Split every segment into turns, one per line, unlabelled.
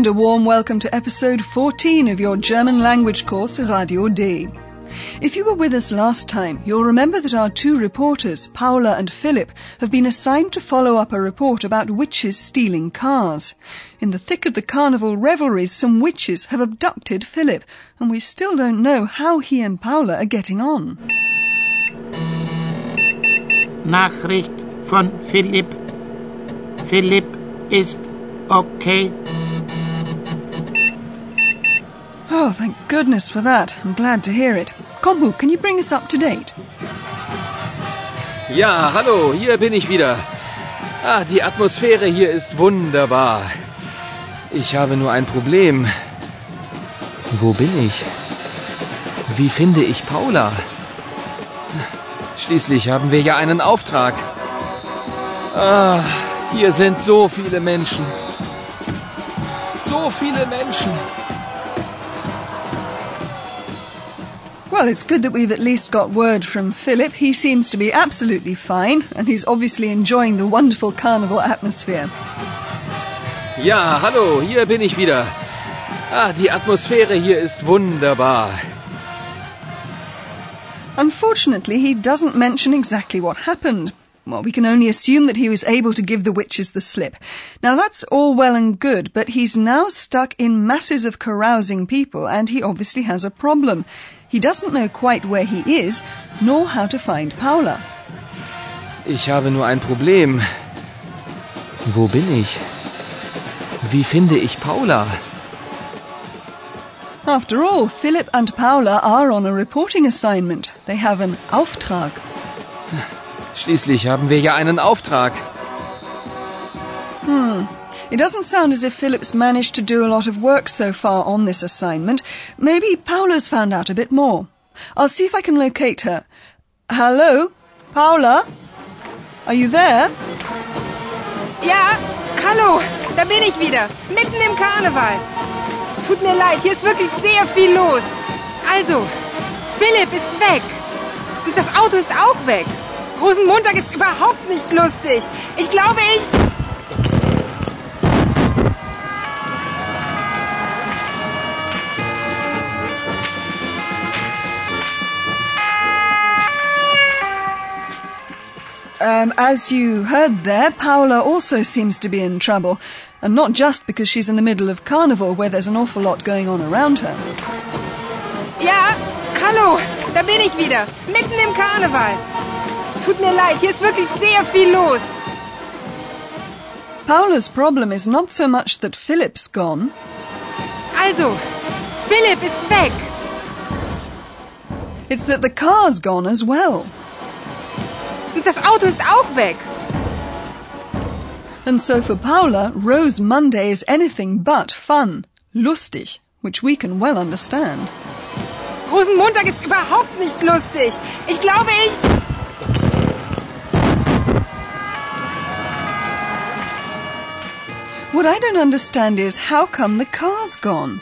And a warm welcome to episode 14 of your German language course, Radio D. If you were with us last time, you'll remember that our two reporters, Paula and Philip, have been assigned to follow up a report about witches stealing cars. In the thick of the carnival revelries, some witches have abducted Philip, and we still don't know how he and Paula are getting on.
Nachricht von Philipp. Philipp ist okay.
Oh, thank goodness for that. I'm glad to hear it. Kombu, can you bring us up to date?
Ja, hallo, hier bin ich wieder. Ah, die Atmosphäre hier ist wunderbar. Ich habe nur ein Problem. Wo bin ich? Wie finde ich Paula? Schließlich haben wir ja einen Auftrag. Ah, hier sind so viele Menschen. So viele Menschen.
Well, it's good that we've at least got word from Philip. He seems to be absolutely fine, and he's obviously enjoying the wonderful carnival atmosphere.
Ja, hallo, hier bin ich wieder. Ah, die Atmosphäre hier ist wunderbar.
Unfortunately, he doesn't mention exactly what happened. Well, we can only assume that he was able to give the witches the slip. Now, that's all well and good, but he's now stuck in masses of carousing people, and he obviously has a problem. He doesn't know quite where he is, nor how to find Paula.
Ich habe nur ein Problem. Wo bin ich? Wie finde ich Paula?
After all, Philip and Paula are on a reporting assignment. They have an Auftrag.
Schließlich haben wir ja einen Auftrag.
Hmm. It doesn't sound as if Philip's managed to do a lot of work so far on this assignment. Maybe Paula's found out a bit more. I'll see if I can locate her. Hello? Paula? Are you there?
Ja, hallo, da bin ich wieder, mitten im Karneval. Tut mir leid, hier ist wirklich sehr viel los. Also, Philipp ist weg. Und das Auto ist auch weg. Rosenmontag ist überhaupt nicht lustig. Ich glaube, ich...
Um, as you heard there, Paula also seems to be in trouble. And not just because she's in the middle of carnival where there's an awful lot going on around her.
Ja, hallo, da bin ich wieder, mitten im Karneval. Tut mir leid, hier ist wirklich sehr viel los.
Paula's problem is not so much that Philip's gone.
Also, Philip ist weg.
It's that the car's gone as well.
Und das Auto ist auch weg.
And so for Paula, Rose Monday is anything but fun. Lustig, which we can well understand.
Rosenmontag ist überhaupt nicht lustig. Ich glaube, ich...
What I don't understand is how come the car's gone?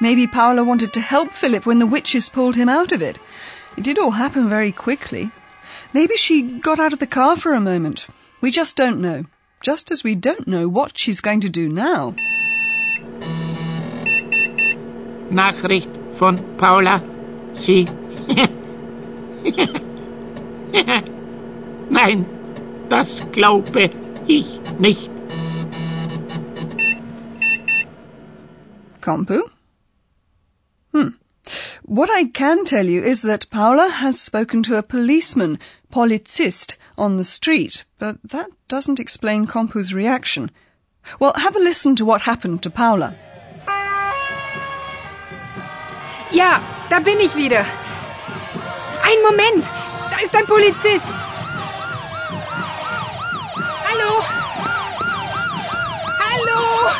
Maybe Paula wanted to help Philip when the witches pulled him out of it. It did all happen very quickly. Maybe she got out of the car for a moment. We just don't know. Just as we don't know what she's going to do now.
Nachricht von Paula. Sie. Nein, das glaube ich nicht.
Compu? What I can tell you is that Paula has spoken to a policeman, Polizist, on the street, but that doesn't explain Compu's reaction. Well, have a listen to what happened to Paula.
Ja, da bin ich wieder. Ein Moment, da ist ein Polizist. Hallo? Hallo?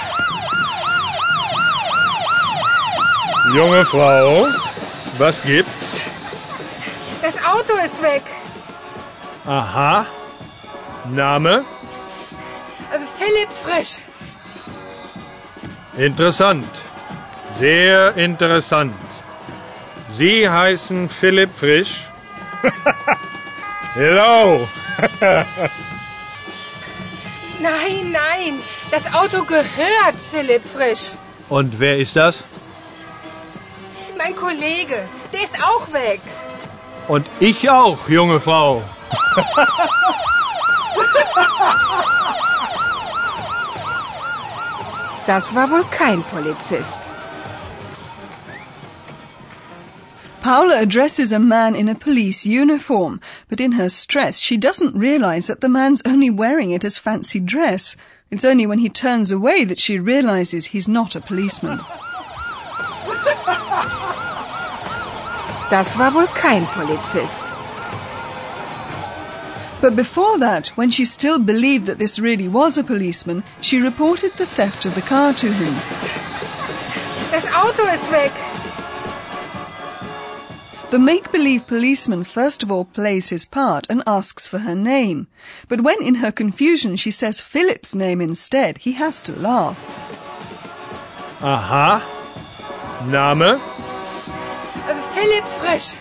Junge Frau, was gibt's?
Das Auto ist weg.
Aha. Name?
Äh, Philipp Frisch.
Interessant. Sehr interessant. Sie heißen Philipp Frisch? Hello.
Nein, nein. Das Auto gehört Philipp Frisch.
Und wer ist das?
Mein Kollege. Der ist auch weg.
Und ich auch, junge Frau.
Das war wohl kein Polizist.
Paula addresses a man in a police uniform, but in her stress she doesn't realize that the man's only wearing it as fancy dress. It's only when he turns away that she realizes he's not a policeman.
Das war wohl kein Polizist.
But before that, when she still believed that this really was a policeman, she reported the theft of the car to him.
Das Auto ist weg.
The make believe policeman first of all plays his part and asks for her name. But when in her confusion she says Philip's name instead, he has to laugh.
Aha. Name?
Philipp Frisch.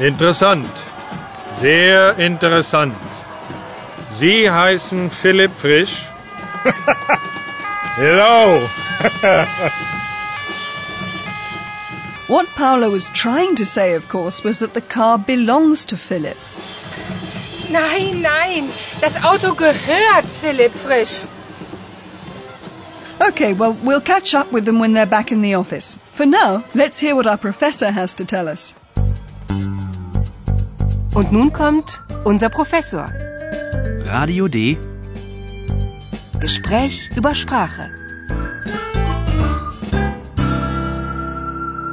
Interessant. Sehr interessant. Sie heißen Philipp Frisch? Hello.
What Paula was trying to say, of course, was that the car belongs to Philip.
Nein, nein. Das Auto gehört Philipp Frisch.
Okay, well, we'll catch up with them when they're back in the office. For now, let's hear what our professor has to tell us.
Und nun kommt unser Professor.
Radio D.
Gespräch über Sprache.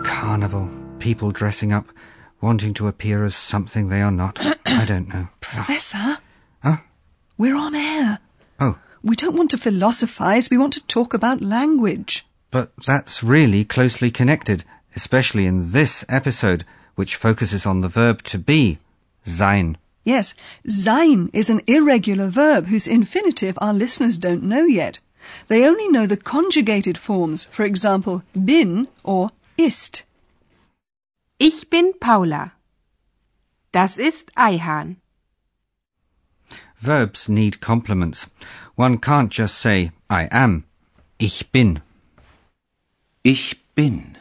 Carnival. People dressing up, wanting to appear as something they are not. I don't know.
Professor?
Huh?
We're on air.
Oh,
We don't want to philosophize, we want to talk about language.
but that's really closely connected, especially in this episode, which focuses on the verb to be, sein.
Yes, sein is an irregular verb whose infinitive our listeners don't know yet. They only know the conjugated forms, for example, bin or ist.
Ich bin Paula. Das ist Ayhan.
Verbs need complements. One can't just say, I am. Ich bin.
Ich bin.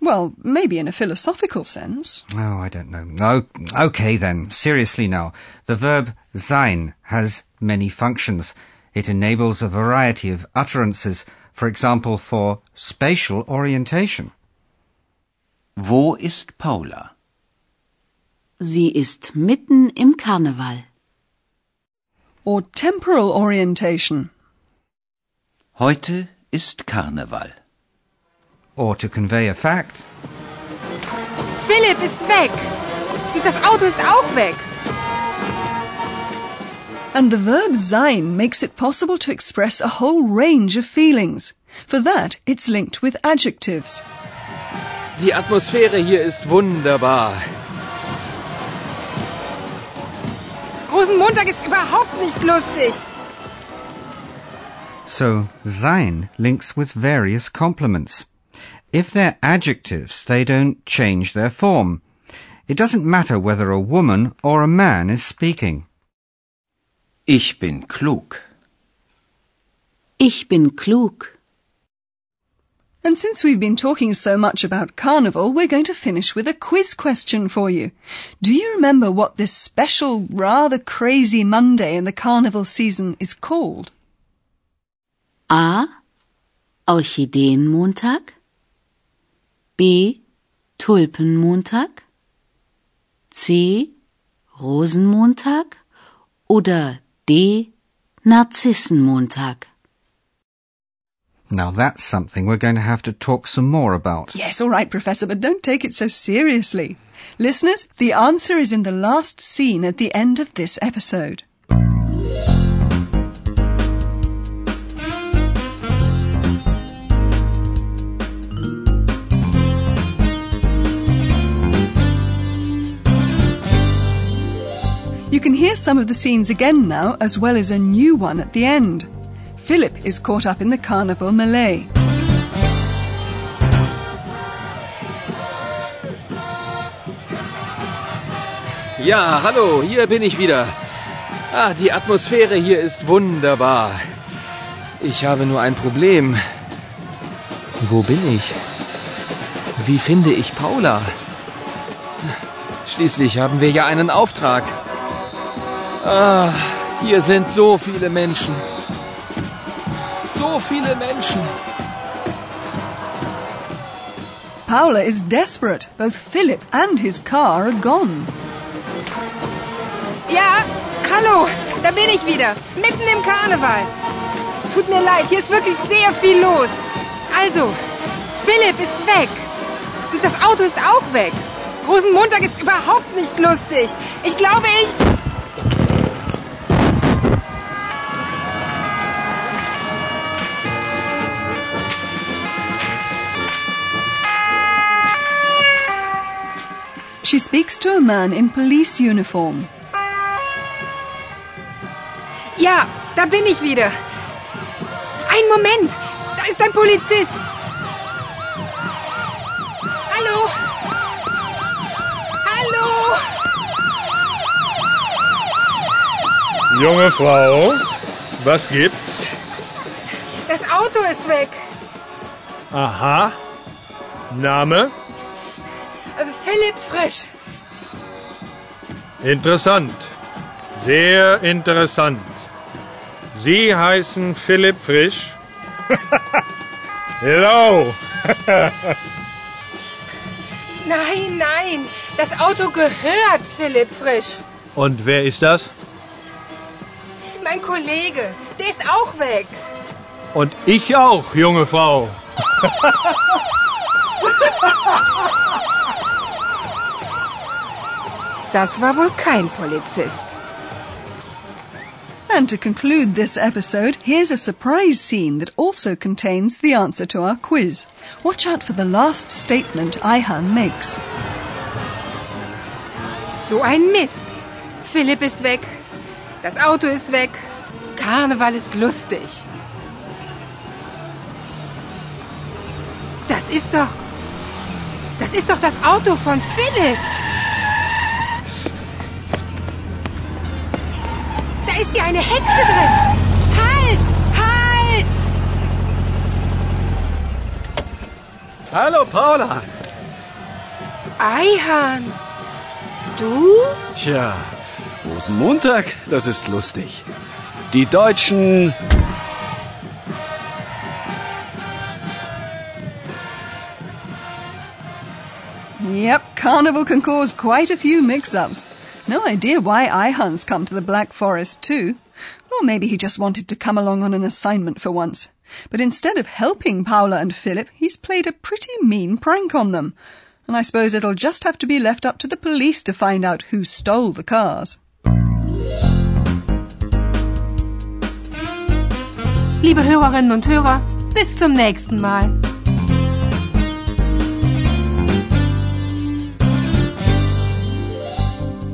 Well, maybe in a philosophical sense.
Oh, I don't know. No, okay then. Seriously now. The verb sein has many functions. It enables a variety of utterances, for example, for spatial orientation.
Wo ist Paula?
Sie ist mitten im Karneval.
Or temporal orientation.
Heute ist Karneval.
Or to convey a fact.
Philipp ist weg. Und das Auto ist auch weg.
And the verb sein makes it possible to express a whole range of feelings. For that, it's linked with adjectives.
Die Atmosphäre hier ist wunderbar.
Rosenmontag ist überhaupt nicht lustig.
So sein links with various complements. If they're adjectives, they don't change their form. It doesn't matter whether a woman or a man is speaking.
Ich bin klug.
Ich bin klug.
And since we've been talking so much about Carnival, we're going to finish with a quiz question for you. Do you remember what this special, rather crazy Monday in the Carnival season is called?
A. Orchideenmontag. B. Tulpenmontag. C. Rosenmontag. Oder D. Narzissenmontag.
Now that's something we're going to have to talk some more about.
Yes, all right, Professor, but don't take it so seriously. Listeners, the answer is in the last scene at the end of this episode. You can hear some of the scenes again now, as well as a new one at the end. Philip is caught up in the carnival melee.
Ja, hallo, hier bin ich wieder. Ah, die Atmosphäre hier ist wunderbar. Ich habe nur ein Problem. Wo bin ich? Wie finde ich Paula? Schließlich haben wir ja einen Auftrag. Ah, hier sind so viele Menschen. So viele Menschen.
Paula is desperate. Both Philip and his car are gone.
Ja, hallo, da bin ich wieder. Mitten im Karneval. Tut mir leid, hier ist wirklich sehr viel los. Also, Philipp ist weg. Und das Auto ist auch weg. Rosenmontag ist überhaupt nicht lustig. Ich glaube, ich...
She speaks to a man in police uniform.
Ja, da bin ich wieder. Ein Moment, da ist ein Polizist. Hallo? Hallo?
Junge Frau, was gibt's?
Das Auto ist weg.
Aha. Name?
Philipp Frisch.
Interessant. Sehr interessant. Sie heißen Philipp Frisch? Hello.
Nein, nein, das Auto gehört Philipp Frisch.
Und wer ist das?
Mein Kollege, der ist auch weg.
Und ich auch, junge Frau.
Das war wohl kein Polizist.
And to conclude this episode, here's a surprise scene that also contains the answer to our quiz. Watch out for the last statement Ayhan makes.
So ein Mist. Philipp ist weg. Das Auto ist weg. Karneval ist lustig. Das ist doch. Das ist doch das Auto von Philipp. Da ist ja eine Hexe drin. Halt! Halt!
Hallo Paula.
Eihan. Du?
Tja, Rosenmontag, das ist lustig. Die Deutschen.
Yep, Carnival can cause quite a few mix-ups. No idea why Ayhan's come to the Black Forest too. Or maybe he just wanted to come along on an assignment for once. But instead of helping Paula and Philip, he's played a pretty mean prank on them. And I suppose it'll just have to be left up to the police to find out who stole the cars.
Liebe Hörerinnen und Hörer, bis zum nächsten Mal.